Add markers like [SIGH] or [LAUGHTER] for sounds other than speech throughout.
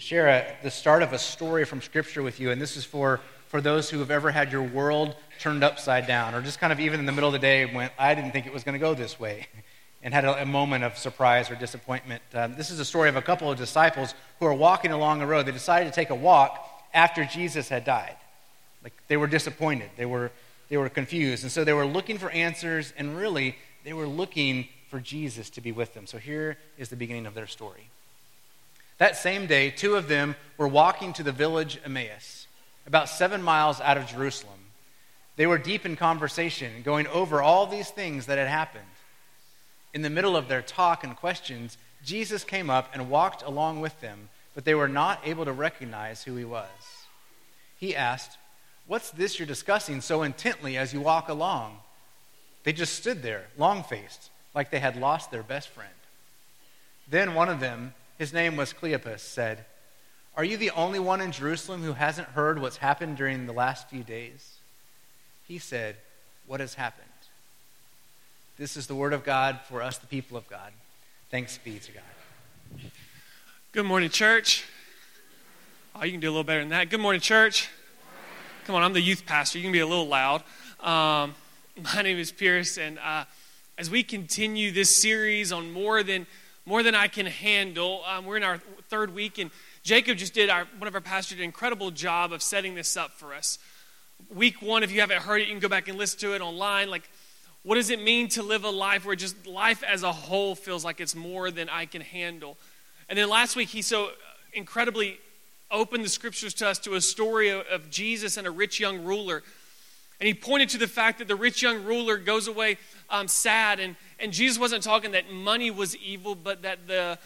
share a, the start of a story from Scripture with you, and this is for, for those who have ever had your world turned upside down, or just kind of even in the middle of the day went, I didn't think it was going to go this way, [LAUGHS] and had a, a moment of surprise or disappointment. Um, this is a story of a couple of disciples who are walking along the road. They decided to take a walk after Jesus had died. Like they were disappointed, they were, they were confused, and so they were looking for answers, and really, they were looking for Jesus to be with them. So here is the beginning of their story. That same day, two of them were walking to the village Emmaus, about seven miles out of Jerusalem. They were deep in conversation, going over all these things that had happened. In the middle of their talk and questions, Jesus came up and walked along with them, but they were not able to recognize who he was. He asked, What's this you're discussing so intently as you walk along? They just stood there, long faced, like they had lost their best friend. Then one of them, his name was Cleopas, said, Are you the only one in Jerusalem who hasn't heard what's happened during the last few days? He said, What has happened? This is the word of God for us, the people of God. Thanks be to God. Good morning, church. Oh, you can do a little better than that. Good morning, church. Come on, I'm the youth pastor. You can be a little loud. Um, [LAUGHS] my name is Pierce, and uh, as we continue this series on more than more than I can handle. Um, we're in our third week, and Jacob just did our, one of our pastors did an incredible job of setting this up for us. Week one, if you haven't heard it, you can go back and listen to it online. Like, what does it mean to live a life where just life as a whole feels like it's more than I can handle? And then last week, he so incredibly opened the scriptures to us to a story of, of Jesus and a rich young ruler. And he pointed to the fact that the rich young ruler goes away um, sad and and Jesus wasn't talking that money was evil, but that the,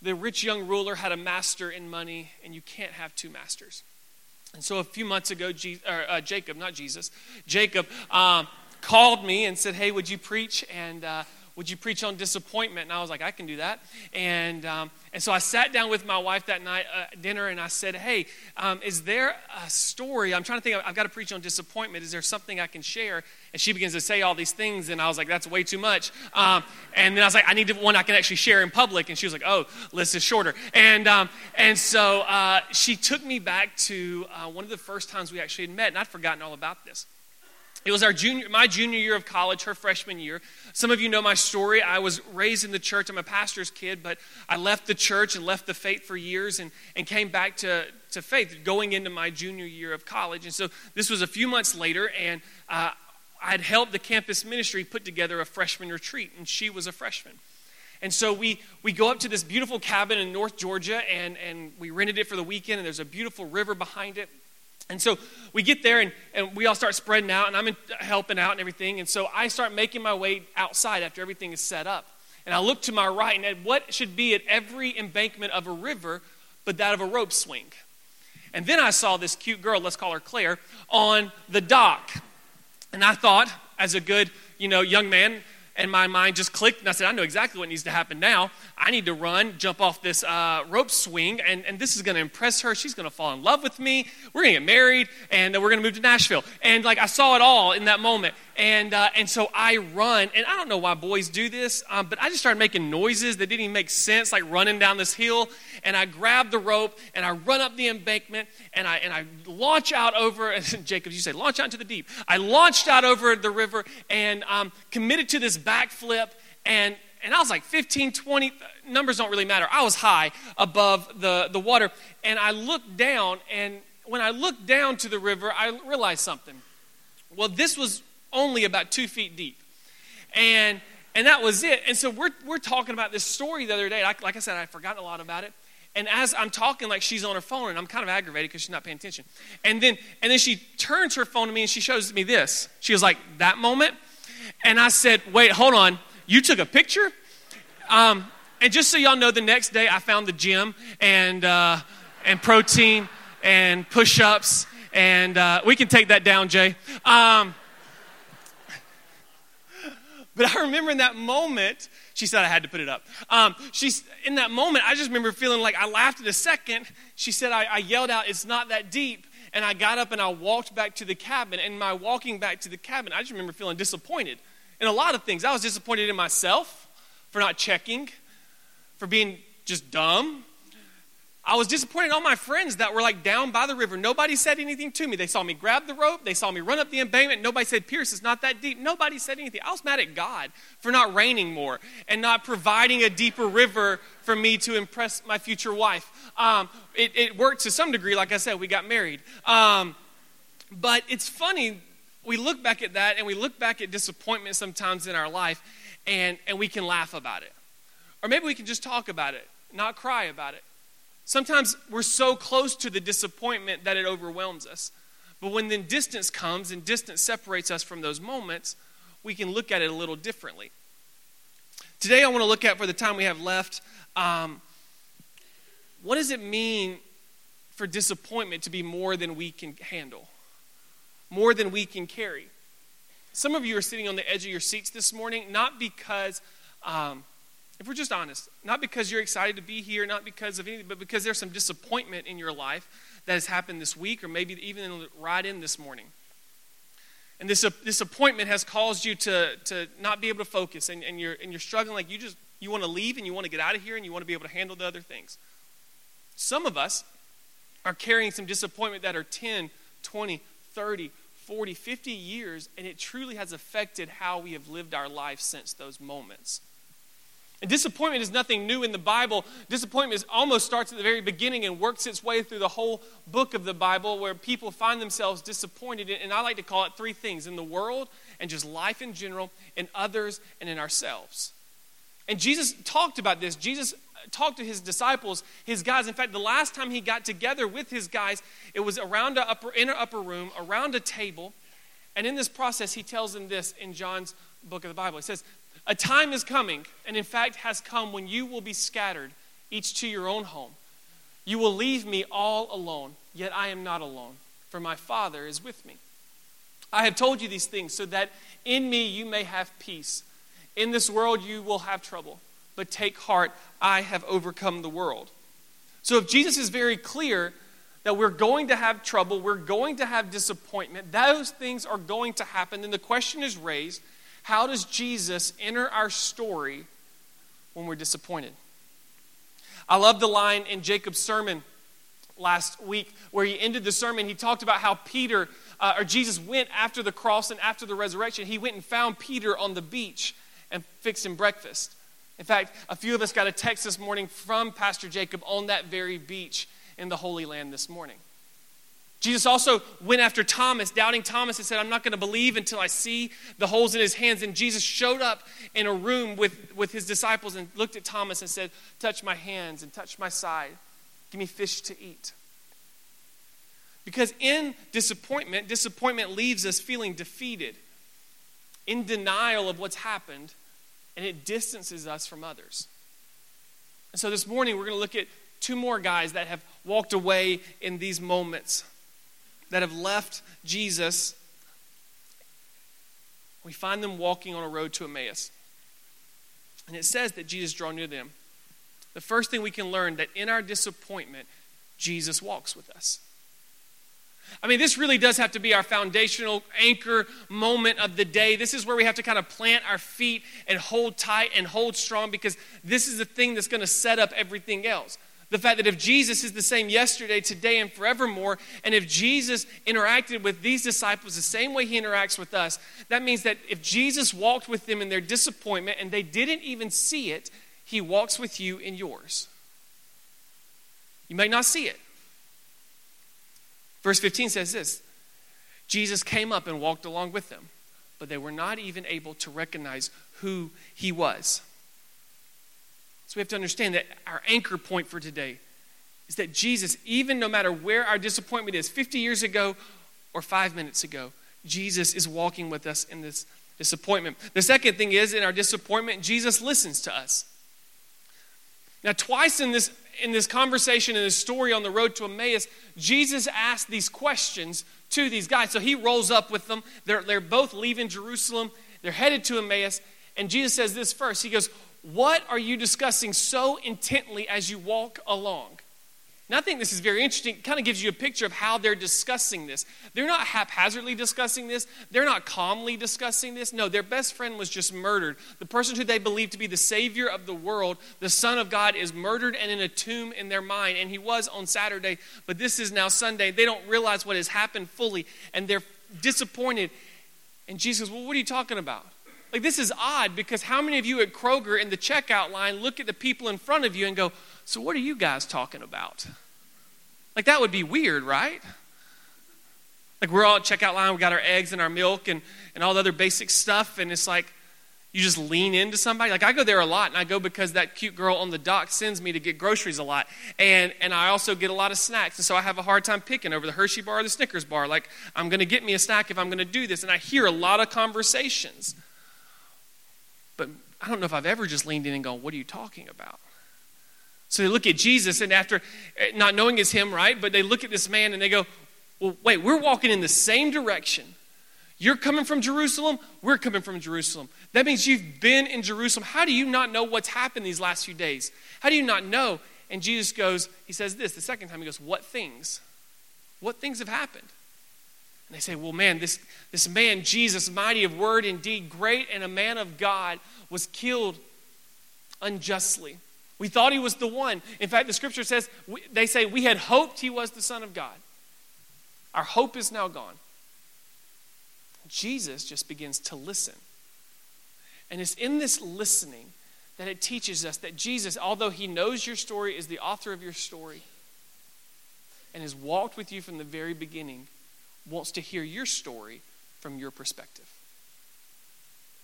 the rich young ruler had a master in money, and you can't have two masters. And so a few months ago, Jesus, or, uh, Jacob, not Jesus, Jacob um, called me and said, Hey, would you preach? And uh, would you preach on disappointment? And I was like, I can do that. And, um, and so I sat down with my wife that night at dinner and I said, Hey, um, is there a story? I'm trying to think, I've got to preach on disappointment. Is there something I can share? And she begins to say all these things, and I was like, That's way too much. Um, and then I was like, I need one I can actually share in public. And she was like, Oh, list is shorter. And, um, and so uh, she took me back to uh, one of the first times we actually had met, and I'd forgotten all about this. It was our junior, my junior year of college, her freshman year. Some of you know my story. I was raised in the church. I'm a pastor's kid, but I left the church and left the faith for years and, and came back to, to faith going into my junior year of college. And so this was a few months later, and uh, I had helped the campus ministry put together a freshman retreat, and she was a freshman. And so we, we go up to this beautiful cabin in North Georgia, and, and we rented it for the weekend, and there's a beautiful river behind it. And so we get there and, and we all start spreading out, and I'm in, helping out and everything. And so I start making my way outside after everything is set up. And I look to my right, and at what should be at every embankment of a river, but that of a rope swing. And then I saw this cute girl, let's call her Claire, on the dock. And I thought, as a good, you know, young man, and my mind just clicked and i said i know exactly what needs to happen now i need to run jump off this uh, rope swing and, and this is going to impress her she's going to fall in love with me we're going to get married and we're going to move to nashville and like i saw it all in that moment and, uh, and so I run, and I don't know why boys do this, um, but I just started making noises that didn't even make sense, like running down this hill. And I grab the rope and I run up the embankment and I, and I launch out over, [LAUGHS] Jacob, you say, launch out into the deep. I launched out over the river and um, committed to this backflip. And, and I was like 15, 20, numbers don't really matter. I was high above the, the water. And I looked down, and when I looked down to the river, I realized something. Well, this was only about two feet deep. And and that was it. And so we're, we're talking about this story the other day. Like, like I said, I'd forgotten a lot about it. And as I'm talking, like she's on her phone, and I'm kind of aggravated because she's not paying attention. And then, and then she turns her phone to me and she shows me this. She was like, "That moment," and I said, "Wait, hold on. You took a picture?" Um, and just so y'all know, the next day I found the gym and uh, and protein and push-ups, and uh, we can take that down, Jay. Um, but I remember in that moment, she said I had to put it up. Um, she's in that moment. I just remember feeling like I laughed at a second. She said I, I yelled out, "It's not that deep." And I got up and I walked back to the cabin. And my walking back to the cabin, I just remember feeling disappointed in a lot of things. I was disappointed in myself for not checking, for being just dumb. I was disappointed in all my friends that were like down by the river. Nobody said anything to me. They saw me grab the rope. They saw me run up the embankment. Nobody said, Pierce, it's not that deep. Nobody said anything. I was mad at God for not raining more and not providing a deeper river for me to impress my future wife. Um, it, it, worked to some degree. Like I said, we got married. Um, but it's funny. We look back at that and we look back at disappointment sometimes in our life and, and we can laugh about it. Or maybe we can just talk about it, not cry about it. Sometimes we're so close to the disappointment that it overwhelms us. But when then distance comes and distance separates us from those moments, we can look at it a little differently. Today, I want to look at, for the time we have left, um, what does it mean for disappointment to be more than we can handle, more than we can carry? Some of you are sitting on the edge of your seats this morning, not because um, if we're just honest, not because you're excited to be here, not because of anything, but because there's some disappointment in your life that has happened this week or maybe even right in this morning. And this, uh, this has caused you to, to not be able to focus and, and, you're, and you're struggling like you just you want to leave and you want to get out of here and you want to be able to handle the other things. Some of us are carrying some disappointment that are 10, 20, 30, 40, 50 years, and it truly has affected how we have lived our life since those moments. And disappointment is nothing new in the Bible. Disappointment almost starts at the very beginning and works its way through the whole book of the Bible where people find themselves disappointed. And I like to call it three things in the world and just life in general, in others, and in ourselves. And Jesus talked about this. Jesus talked to his disciples, his guys. In fact, the last time he got together with his guys, it was around an upper, in an upper room, around a table. And in this process, he tells them this in John's book of the Bible. He says, a time is coming, and in fact has come, when you will be scattered, each to your own home. You will leave me all alone, yet I am not alone, for my Father is with me. I have told you these things so that in me you may have peace. In this world you will have trouble, but take heart, I have overcome the world. So if Jesus is very clear that we're going to have trouble, we're going to have disappointment, those things are going to happen, then the question is raised how does Jesus enter our story when we're disappointed? I love the line in Jacob's sermon last week where he ended the sermon. He talked about how Peter, uh, or Jesus, went after the cross and after the resurrection. He went and found Peter on the beach and fixed him breakfast. In fact, a few of us got a text this morning from Pastor Jacob on that very beach in the Holy Land this morning. Jesus also went after Thomas, doubting Thomas, and said, I'm not going to believe until I see the holes in his hands. And Jesus showed up in a room with, with his disciples and looked at Thomas and said, Touch my hands and touch my side. Give me fish to eat. Because in disappointment, disappointment leaves us feeling defeated, in denial of what's happened, and it distances us from others. And so this morning, we're going to look at two more guys that have walked away in these moments that have left Jesus, we find them walking on a road to Emmaus. And it says that Jesus drew near them. The first thing we can learn that in our disappointment, Jesus walks with us. I mean, this really does have to be our foundational anchor moment of the day. This is where we have to kind of plant our feet and hold tight and hold strong because this is the thing that's going to set up everything else. The fact that if Jesus is the same yesterday, today, and forevermore, and if Jesus interacted with these disciples the same way he interacts with us, that means that if Jesus walked with them in their disappointment and they didn't even see it, he walks with you in yours. You may not see it. Verse 15 says this Jesus came up and walked along with them, but they were not even able to recognize who he was. So we have to understand that our anchor point for today is that Jesus, even no matter where our disappointment is, 50 years ago or five minutes ago, Jesus is walking with us in this disappointment. The second thing is, in our disappointment, Jesus listens to us. Now, twice in this, in this conversation, in this story on the road to Emmaus, Jesus asked these questions to these guys. So he rolls up with them. They're, they're both leaving Jerusalem, they're headed to Emmaus. And Jesus says this first He goes, what are you discussing so intently as you walk along? And I think this is very interesting. It kind of gives you a picture of how they're discussing this. They're not haphazardly discussing this, they're not calmly discussing this. No, their best friend was just murdered. The person who they believed to be the Savior of the world, the Son of God, is murdered and in a tomb in their mind. And he was on Saturday, but this is now Sunday. They don't realize what has happened fully, and they're disappointed. And Jesus Well, what are you talking about? Like, this is odd because how many of you at Kroger in the checkout line look at the people in front of you and go, So, what are you guys talking about? Like, that would be weird, right? Like, we're all at checkout line, we got our eggs and our milk and, and all the other basic stuff, and it's like, you just lean into somebody. Like I go there a lot, and I go because that cute girl on the dock sends me to get groceries a lot, and and I also get a lot of snacks, and so I have a hard time picking over the Hershey bar or the Snickers bar. Like I'm going to get me a snack if I'm going to do this, and I hear a lot of conversations, but I don't know if I've ever just leaned in and gone, "What are you talking about?" So they look at Jesus, and after eh, not knowing it's him, right? But they look at this man and they go, Well, wait, we're walking in the same direction. You're coming from Jerusalem, we're coming from Jerusalem. That means you've been in Jerusalem. How do you not know what's happened these last few days? How do you not know? And Jesus goes, He says this the second time, He goes, What things? What things have happened? And they say, Well, man, this, this man, Jesus, mighty of word and deed, great and a man of God, was killed unjustly. We thought he was the one. In fact, the scripture says, they say, we had hoped he was the Son of God. Our hope is now gone. Jesus just begins to listen. And it's in this listening that it teaches us that Jesus, although he knows your story, is the author of your story, and has walked with you from the very beginning, wants to hear your story from your perspective.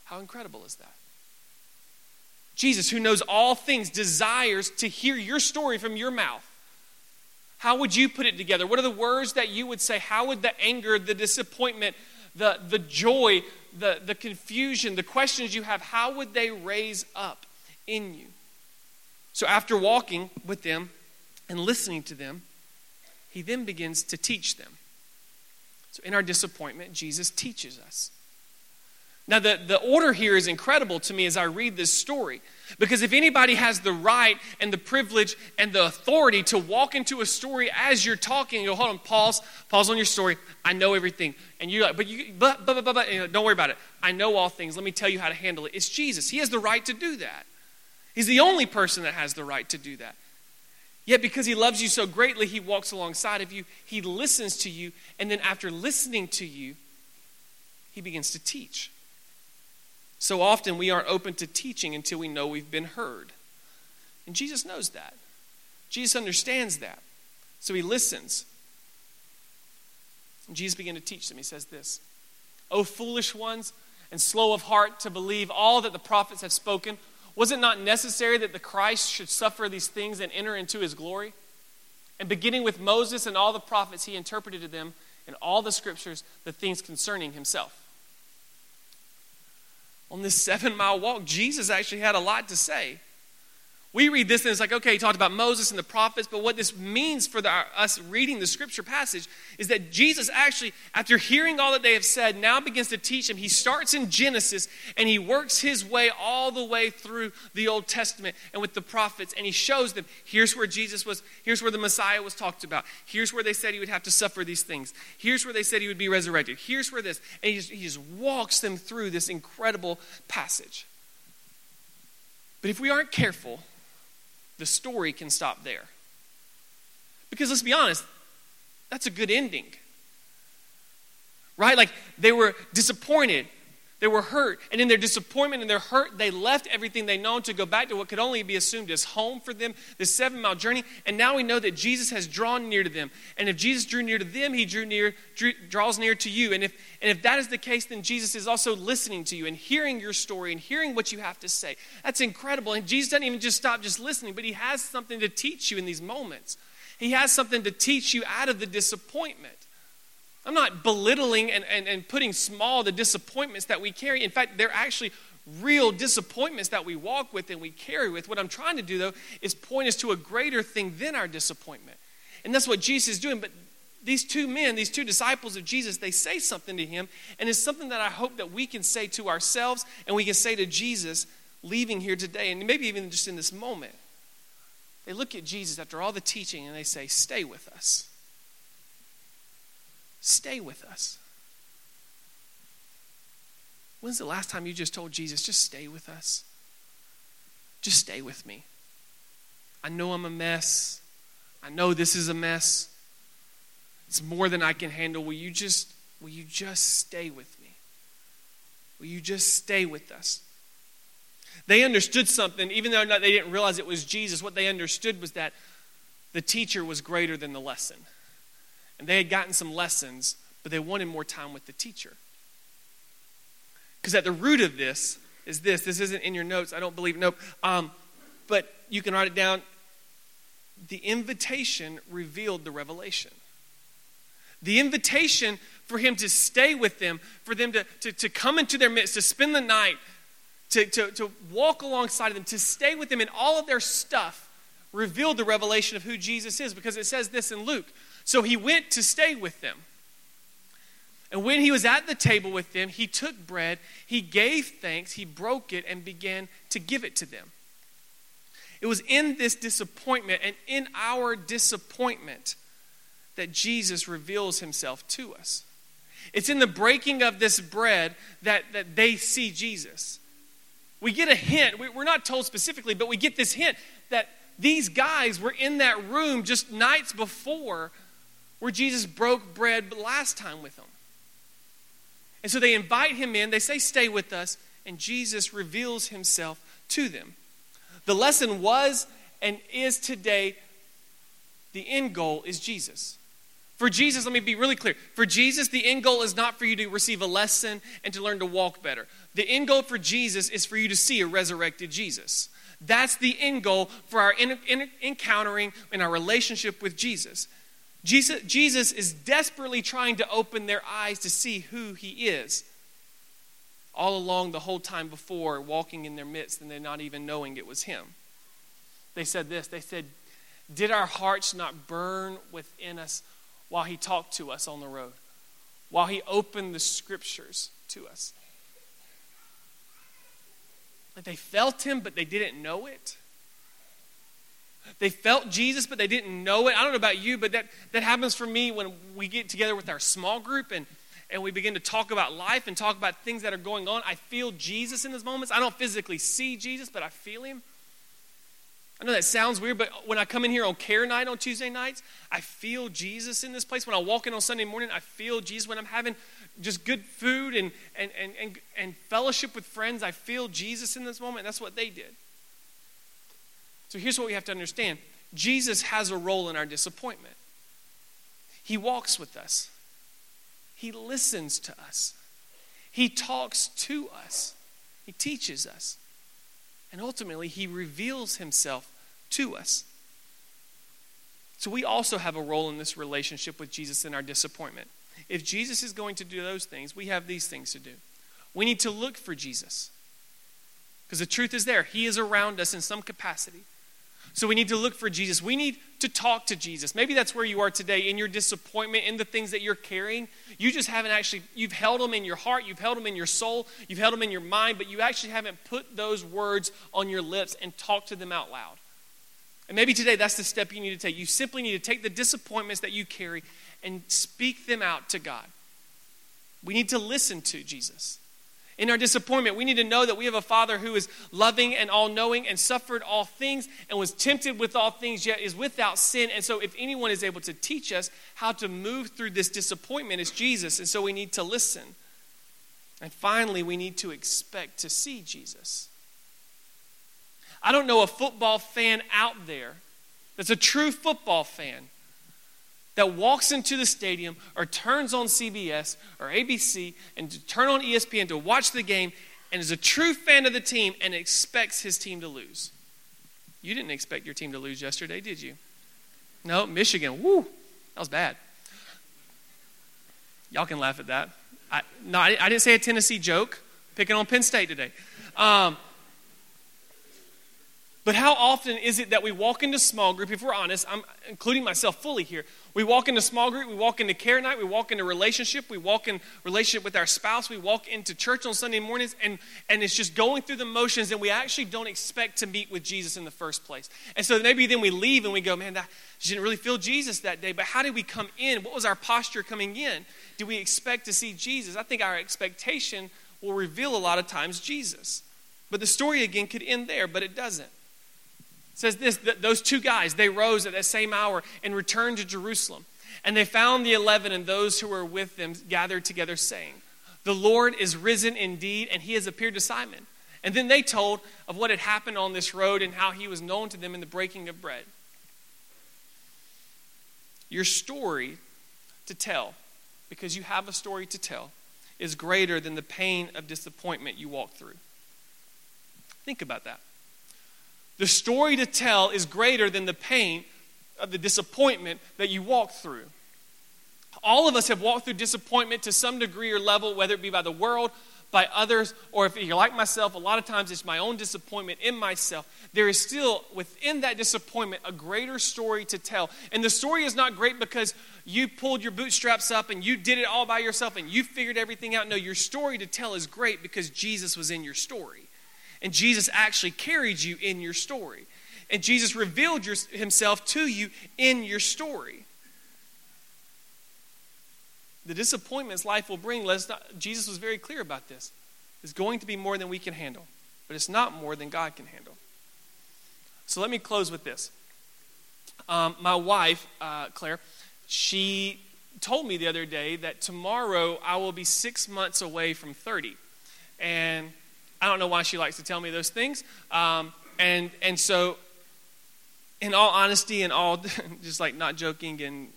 How incredible is that? Jesus, who knows all things, desires to hear your story from your mouth. How would you put it together? What are the words that you would say? How would the anger, the disappointment, the, the joy, the, the confusion, the questions you have, how would they raise up in you? So, after walking with them and listening to them, he then begins to teach them. So, in our disappointment, Jesus teaches us. Now, the, the order here is incredible to me as I read this story. Because if anybody has the right and the privilege and the authority to walk into a story as you're talking, you go, hold on, pause, pause on your story. I know everything. And you're like, but you, but, but, but, but, don't worry about it. I know all things. Let me tell you how to handle it. It's Jesus. He has the right to do that. He's the only person that has the right to do that. Yet, because he loves you so greatly, he walks alongside of you, he listens to you, and then after listening to you, he begins to teach. So often we aren't open to teaching until we know we've been heard. And Jesus knows that. Jesus understands that. So he listens. And Jesus began to teach them. He says this O foolish ones and slow of heart to believe all that the prophets have spoken, was it not necessary that the Christ should suffer these things and enter into his glory? And beginning with Moses and all the prophets, he interpreted to them in all the scriptures the things concerning himself on this seven mile walk, Jesus actually had a lot to say. We read this and it's like, okay, he talked about Moses and the prophets, but what this means for the, us reading the scripture passage is that Jesus actually, after hearing all that they have said, now begins to teach them. He starts in Genesis and he works his way all the way through the Old Testament and with the prophets, and he shows them here's where Jesus was, here's where the Messiah was talked about, here's where they said he would have to suffer these things, here's where they said he would be resurrected, here's where this, and he just, he just walks them through this incredible passage. But if we aren't careful, the story can stop there. Because let's be honest, that's a good ending. Right? Like they were disappointed. They were hurt. And in their disappointment and their hurt, they left everything they known to go back to what could only be assumed as home for them, this seven mile journey. And now we know that Jesus has drawn near to them. And if Jesus drew near to them, he drew near, drew, draws near to you. And if, and if that is the case, then Jesus is also listening to you and hearing your story and hearing what you have to say. That's incredible. And Jesus doesn't even just stop just listening, but he has something to teach you in these moments. He has something to teach you out of the disappointment. I'm not belittling and, and, and putting small the disappointments that we carry. In fact, they're actually real disappointments that we walk with and we carry with. What I'm trying to do, though, is point us to a greater thing than our disappointment. And that's what Jesus is doing. But these two men, these two disciples of Jesus, they say something to him, and it's something that I hope that we can say to ourselves and we can say to Jesus leaving here today, and maybe even just in this moment. they look at Jesus after all the teaching and they say, Stay with us. Stay with us. When's the last time you just told Jesus, just stay with us? Just stay with me. I know I'm a mess. I know this is a mess. It's more than I can handle. Will you just will you just stay with me? Will you just stay with us? They understood something, even though they didn't realize it was Jesus. What they understood was that the teacher was greater than the lesson. And they had gotten some lessons, but they wanted more time with the teacher. Because at the root of this is this. This isn't in your notes. I don't believe. Nope. Um, but you can write it down. The invitation revealed the revelation. The invitation for him to stay with them, for them to, to, to come into their midst, to spend the night, to, to, to walk alongside of them, to stay with them in all of their stuff, revealed the revelation of who Jesus is because it says this in Luke. So he went to stay with them. And when he was at the table with them, he took bread, he gave thanks, he broke it, and began to give it to them. It was in this disappointment and in our disappointment that Jesus reveals himself to us. It's in the breaking of this bread that, that they see Jesus. We get a hint, we're not told specifically, but we get this hint that these guys were in that room just nights before where Jesus broke bread last time with them. And so they invite him in, they say, Stay with us, and Jesus reveals himself to them. The lesson was and is today the end goal is Jesus. For Jesus, let me be really clear. For Jesus, the end goal is not for you to receive a lesson and to learn to walk better. The end goal for Jesus is for you to see a resurrected Jesus. That's the end goal for our in, in, encountering in our relationship with Jesus. Jesus. Jesus is desperately trying to open their eyes to see who he is. All along the whole time before, walking in their midst and they're not even knowing it was him. They said this they said, Did our hearts not burn within us while he talked to us on the road, while he opened the scriptures to us. Like they felt him, but they didn't know it. They felt Jesus, but they didn't know it. I don't know about you, but that, that happens for me when we get together with our small group and, and we begin to talk about life and talk about things that are going on. I feel Jesus in those moments. I don't physically see Jesus, but I feel him. I know that sounds weird, but when I come in here on care night on Tuesday nights, I feel Jesus in this place. When I walk in on Sunday morning, I feel Jesus. When I'm having just good food and, and, and, and, and fellowship with friends, I feel Jesus in this moment. That's what they did. So here's what we have to understand Jesus has a role in our disappointment. He walks with us, He listens to us, He talks to us, He teaches us. And ultimately, he reveals himself to us. So we also have a role in this relationship with Jesus in our disappointment. If Jesus is going to do those things, we have these things to do. We need to look for Jesus. Because the truth is there, he is around us in some capacity. So we need to look for Jesus. We need to talk to Jesus. Maybe that's where you are today in your disappointment, in the things that you're carrying. You just haven't actually, you've held them in your heart, you've held them in your soul, you've held them in your mind, but you actually haven't put those words on your lips and talked to them out loud. And maybe today that's the step you need to take. You simply need to take the disappointments that you carry and speak them out to God. We need to listen to Jesus. In our disappointment, we need to know that we have a Father who is loving and all knowing and suffered all things and was tempted with all things, yet is without sin. And so, if anyone is able to teach us how to move through this disappointment, it's Jesus. And so, we need to listen. And finally, we need to expect to see Jesus. I don't know a football fan out there that's a true football fan that walks into the stadium or turns on CBS or ABC and to turn on ESPN to watch the game and is a true fan of the team and expects his team to lose. You didn't expect your team to lose yesterday, did you? No, Michigan. Woo, that was bad. Y'all can laugh at that. I, no, I, didn't say a Tennessee joke. Picking on Penn State today. Um, But how often is it that we walk into small group, if we're honest, I'm including myself fully here. We walk into small group, we walk into care night, we walk into relationship, we walk in relationship with our spouse, we walk into church on Sunday mornings, and, and it's just going through the motions, and we actually don't expect to meet with Jesus in the first place. And so maybe then we leave and we go, man, that, didn't really feel Jesus that day, but how did we come in? What was our posture coming in? Do we expect to see Jesus? I think our expectation will reveal a lot of times Jesus. But the story again could end there, but it doesn't says this that those two guys they rose at that same hour and returned to jerusalem. And they found the eleven and those who were with them gathered together saying the lord is risen indeed and he has appeared to simon. And then they told of what had happened on this road and how he was known to them in the breaking of bread. Your story to tell because you have a story to tell is greater than the pain of disappointment you walk through. Think about that the story to tell is greater than the pain of the disappointment that you walk through. All of us have walked through disappointment to some degree or level, whether it be by the world, by others, or if you're like myself, a lot of times it's my own disappointment in myself. There is still within that disappointment a greater story to tell. And the story is not great because you pulled your bootstraps up and you did it all by yourself and you figured everything out. No, your story to tell is great because Jesus was in your story. And Jesus actually carried you in your story. And Jesus revealed your, himself to you in your story. The disappointments life will bring, let's not, Jesus was very clear about this, is going to be more than we can handle. But it's not more than God can handle. So let me close with this. Um, my wife, uh, Claire, she told me the other day that tomorrow I will be six months away from 30. And I don't know why she likes to tell me those things. Um, and, and so, in all honesty and all, [LAUGHS] just like not joking and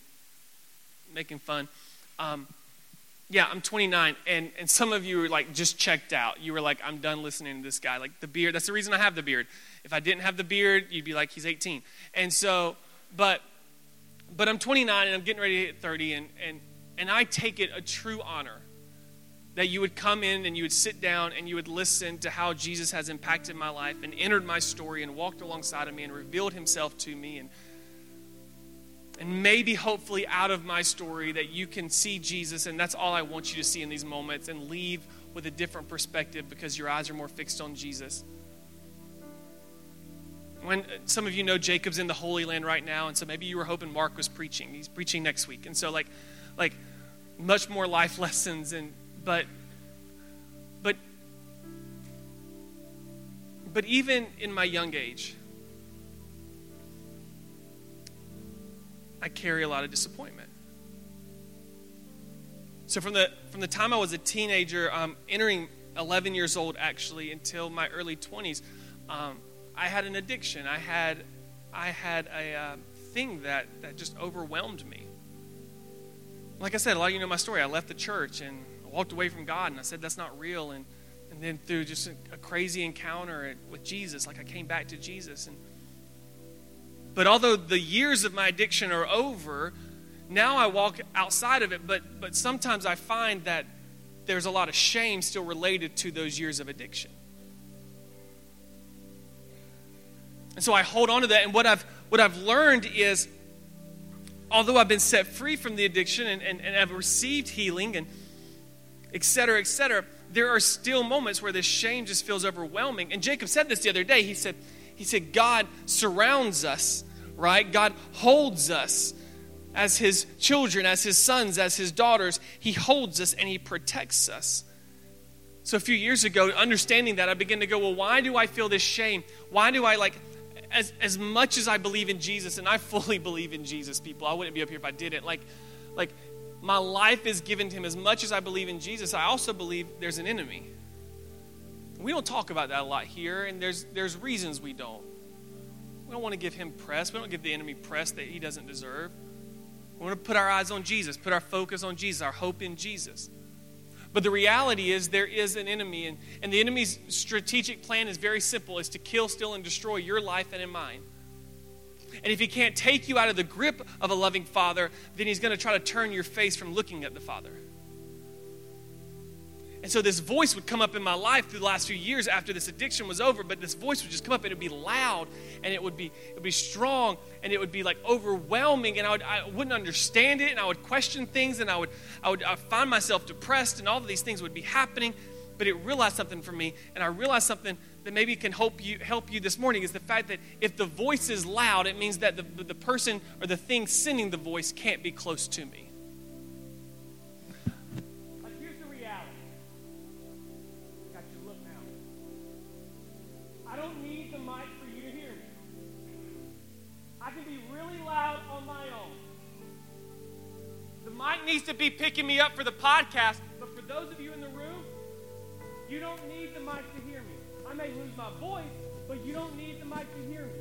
making fun, um, yeah, I'm 29, and, and some of you were like just checked out. You were like, I'm done listening to this guy. Like the beard, that's the reason I have the beard. If I didn't have the beard, you'd be like, he's 18. And so, but, but I'm 29 and I'm getting ready to hit 30, and, and, and I take it a true honor that you would come in and you would sit down and you would listen to how Jesus has impacted my life and entered my story and walked alongside of me and revealed himself to me and and maybe hopefully out of my story that you can see Jesus and that's all I want you to see in these moments and leave with a different perspective because your eyes are more fixed on Jesus. When some of you know Jacob's in the Holy Land right now and so maybe you were hoping Mark was preaching. He's preaching next week. And so like like much more life [LAUGHS] lessons and but but but even in my young age I carry a lot of disappointment. So from the from the time I was a teenager, um, entering 11 years old actually until my early 20s, um, I had an addiction. I had I had a uh, thing that that just overwhelmed me. Like I said, a lot of you know my story. I left the church and walked away from God and I said, that's not real. And, and then through just a, a crazy encounter with Jesus, like I came back to Jesus. And, but although the years of my addiction are over, now I walk outside of it. But, but sometimes I find that there's a lot of shame still related to those years of addiction. And so I hold on to that. And what I've, what I've learned is, although I've been set free from the addiction and, and, and I've received healing and, etc., etc., there are still moments where this shame just feels overwhelming. And Jacob said this the other day. He said, he said, God surrounds us, right? God holds us as his children, as his sons, as his daughters. He holds us and he protects us. So a few years ago, understanding that, I began to go, well, why do I feel this shame? Why do I like as as much as I believe in Jesus, and I fully [LAUGHS] believe in Jesus, people, I wouldn't be up here if I didn't. Like, like my life is given to him as much as I believe in Jesus, I also believe there's an enemy. We don't talk about that a lot here, and there's, there's reasons we don't. We don't want to give him press. We don't give the enemy press that he doesn't deserve. We want to put our eyes on Jesus, put our focus on Jesus, our hope in Jesus. But the reality is there is an enemy, and, and the enemy's strategic plan is very simple, is to kill, steal, and destroy your life and in mine. And if he can't take you out of the grip of a loving father, then he's going to try to turn your face from looking at the father. And so this voice would come up in my life through the last few years after this addiction was over, but this voice would just come up and it would be loud and it would be it would be strong and it would be like overwhelming and I, would, I wouldn't understand it and I would question things and I would I would I would find myself depressed and all of these things would be happening. But it realized something for me, and I realized something that maybe can help you help you this morning is the fact that if the voice is loud, it means that the, the person or the thing sending the voice can't be close to me. But here's the reality. Got your look now. I don't need the mic for you to hear me. I can be really loud on my own. The mic needs to be picking me up for the podcast, but for those of you in the room, you don't need the mic to hear may lose my voice, but you don't need the mic to hear me.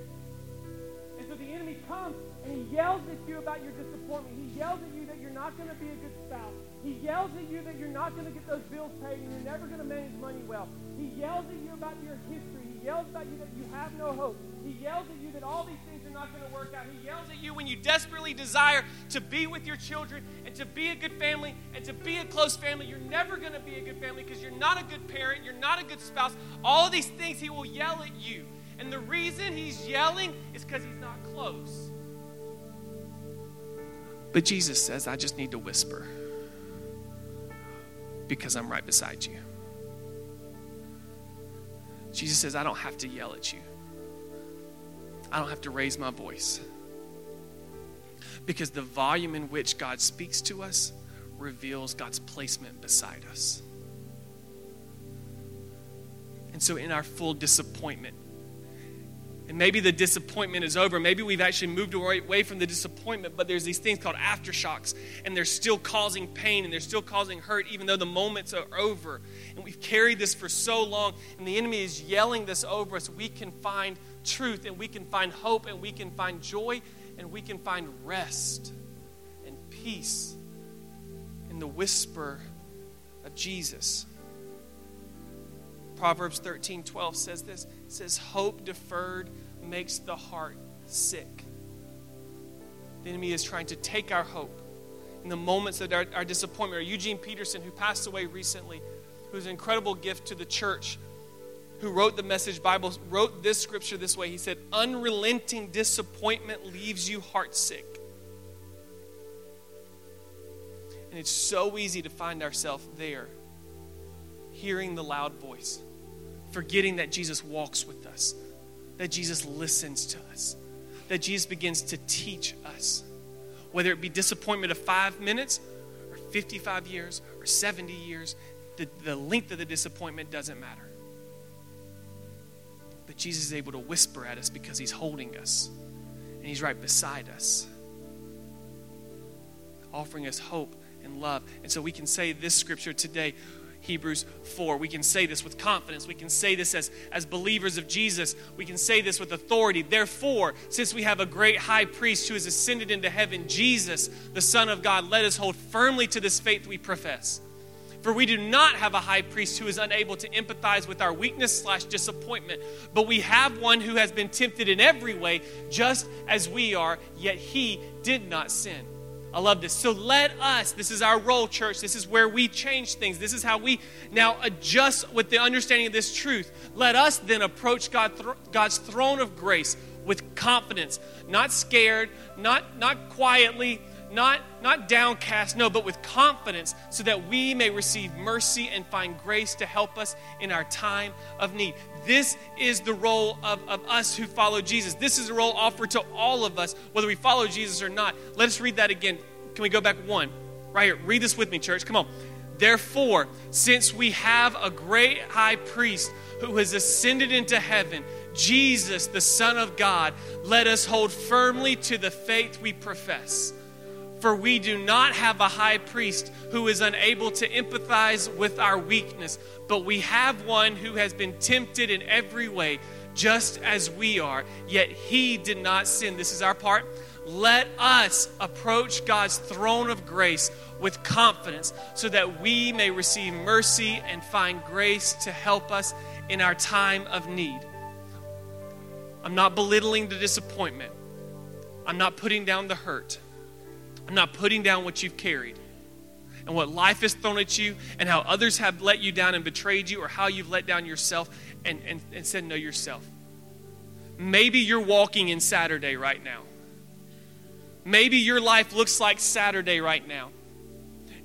And so the enemy comes and he yells at you about your disappointment. He yells at you that you're not going to be a good spouse. He yells at you that you're not going to get those bills paid and you're never going to manage money well. He yells at you about your history. He yells about you that you have no hope. He yells at you that all these things are not going to work out. He yells at you when you desperately desire to be with your children and to be a good family and to be a close family. You're never going to be a good family because you're not a good parent. You're not a good spouse. All of these things, he will yell at you. And the reason he's yelling is because he's not close. But Jesus says, I just need to whisper because I'm right beside you. Jesus says, I don't have to yell at you. I don't have to raise my voice. Because the volume in which God speaks to us reveals God's placement beside us. And so, in our full disappointment, and maybe the disappointment is over. Maybe we've actually moved away from the disappointment, but there's these things called aftershocks, and they're still causing pain and they're still causing hurt, even though the moments are over. And we've carried this for so long, and the enemy is yelling this over us. We can find truth, and we can find hope, and we can find joy, and we can find rest and peace in the whisper of Jesus. Proverbs 13 12 says this it says, Hope deferred makes the heart sick. The enemy is trying to take our hope in the moments of our, our disappointment. Or Eugene Peterson, who passed away recently, who's an incredible gift to the church, who wrote the Message Bible, wrote this scripture this way. He said, Unrelenting disappointment leaves you heartsick. And it's so easy to find ourselves there, hearing the loud voice forgetting that Jesus walks with us, that Jesus listens to us, that Jesus begins to teach us. Whether it be disappointment of five minutes, or 55 years, or 70 years, the, the length of the disappointment doesn't matter. But Jesus is able to whisper at us because he's holding us, and he's right beside us, offering us hope and love. And so we can say this scripture today Hebrews 4. We can say this with confidence. We can say this as, as believers of Jesus. We can say this with authority. Therefore, since we have a great high priest who has ascended into heaven, Jesus, the Son of God, let us hold firmly to this faith we profess. For we do not have a high priest who is unable to empathize with our weakness slash disappointment, but we have one who has been tempted in every way, just as we are, yet he did not sin. I love this. So let us, this is our role, church. This is where we change things. This is how we now adjust with the understanding of this truth. Let us then approach God, God's throne of grace with confidence, not scared, not, not quietly, not, not downcast, no, but with confidence, so that we may receive mercy and find grace to help us in our time of need. This is the role of, of us who follow Jesus. This is a role offered to all of us, whether we follow Jesus or not. Let us read that again. Can we go back one? Right here. Read this with me, church. Come on. Therefore, since we have a great high priest who has ascended into heaven, Jesus, the Son of God, let us hold firmly to the faith we profess. For we do not have a high priest who is unable to empathize with our weakness, but we have one who has been tempted in every way, just as we are, yet he did not sin. This is our part. Let us approach God's throne of grace with confidence so that we may receive mercy and find grace to help us in our time of need. I'm not belittling the disappointment, I'm not putting down the hurt. I'm not putting down what you've carried. and what life has thrown at you and how others have let you down and betrayed you or how you've let down yourself and, and, and said no yourself. Maybe you're walking in Saturday right now. Maybe your life looks like Saturday right now.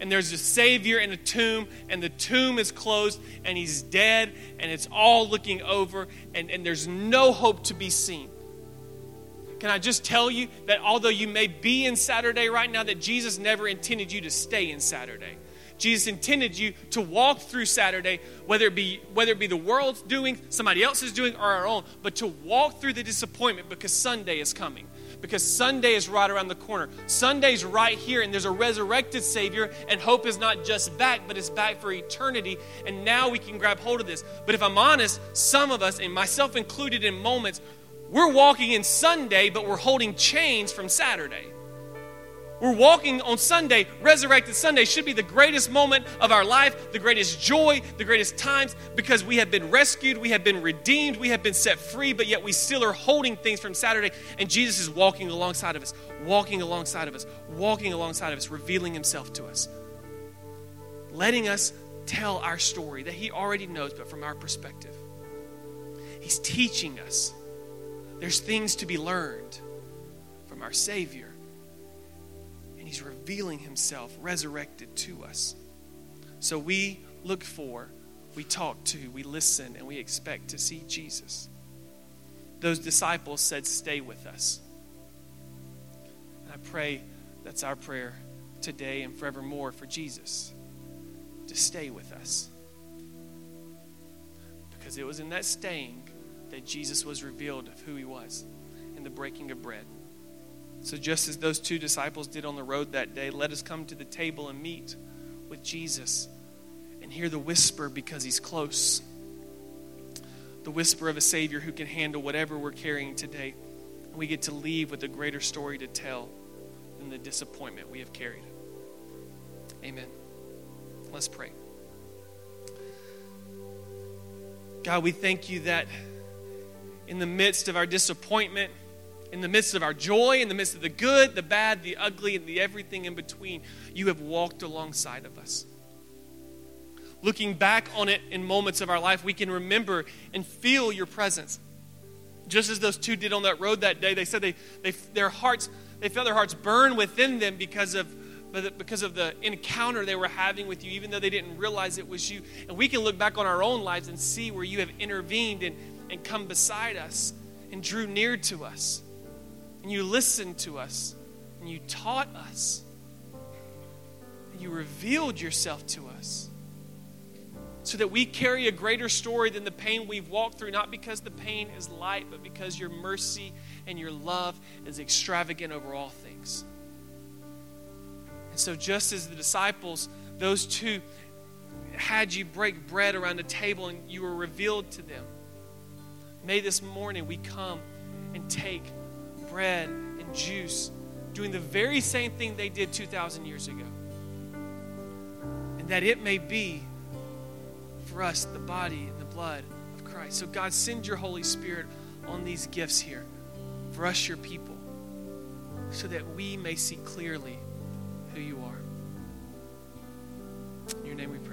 And there's a Savior in a tomb, and the tomb is closed, and He's dead, and it's all looking over, and, and there's no hope to be seen. Can I just tell you that although you may be in Saturday right now, that Jesus never intended you to stay in Saturday. Jesus intended you to walk through Saturday, whether it be whether it be the world's doing, somebody else is doing, or our own, but to walk through the disappointment because Sunday is coming. Because Sunday is right around the corner. Sunday's right here, and there's a resurrected Savior, and hope is not just back, but it's back for eternity. And now we can grab hold of this. But if I'm honest, some of us, and myself included in moments, we're walking in Sunday, but we're holding chains from Saturday. We're walking on Sunday. Resurrected Sunday should be the greatest moment of our life, the greatest joy, the greatest times, because we have been rescued, we have been redeemed, we have been set free, but yet we still are holding things from Saturday. And Jesus is walking alongside of us, walking alongside of us, walking alongside of us, revealing himself to us, letting us tell our story that he already knows, but from our perspective. He's teaching us there's things to be learned from our Savior. And He's revealing Himself resurrected to us. So we look for, we talk to, we listen, and we expect to see Jesus. Those disciples said, Stay with us. And I pray that's our prayer today and forevermore for Jesus to stay with us. Because it was in that staying that Jesus was revealed of who he was in the breaking of bread. So, just as those two disciples did on the road that day, let us come to the table and meet with Jesus and hear the whisper because he's close. The whisper of a Savior who can handle whatever we're carrying today. And we get to leave with a greater story to tell than the disappointment we have carried. Amen. Let's pray. God, we thank you that in the midst of our disappointment, in the midst of our joy, in the midst of the good, the bad, the ugly, and the everything in between, you have walked alongside of us. Looking back on it in moments of our life, we can remember and feel your presence. Just as those two did on that road that day, they said they, they their hearts, they felt their hearts burn within them because of because of the encounter they were having with you, even though they didn't realize it was you. And we can look back on our own lives and see where you have intervened and and come beside us and drew near to us. And you listened to us and you taught us. And you revealed yourself to us so that we carry a greater story than the pain we've walked through, not because the pain is light, but because your mercy and your love is extravagant over all things. And so, just as the disciples, those two, had you break bread around a table and you were revealed to them, May this morning we come and take bread and juice, doing the very same thing they did 2,000 years ago. And that it may be for us the body and the blood of Christ. So, God, send your Holy Spirit on these gifts here for us, your people, so that we may see clearly who you are. In your name we pray.